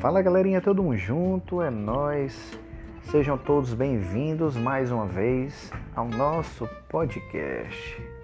Fala galerinha, todo mundo junto, é nós. Sejam todos bem-vindos mais uma vez ao nosso podcast.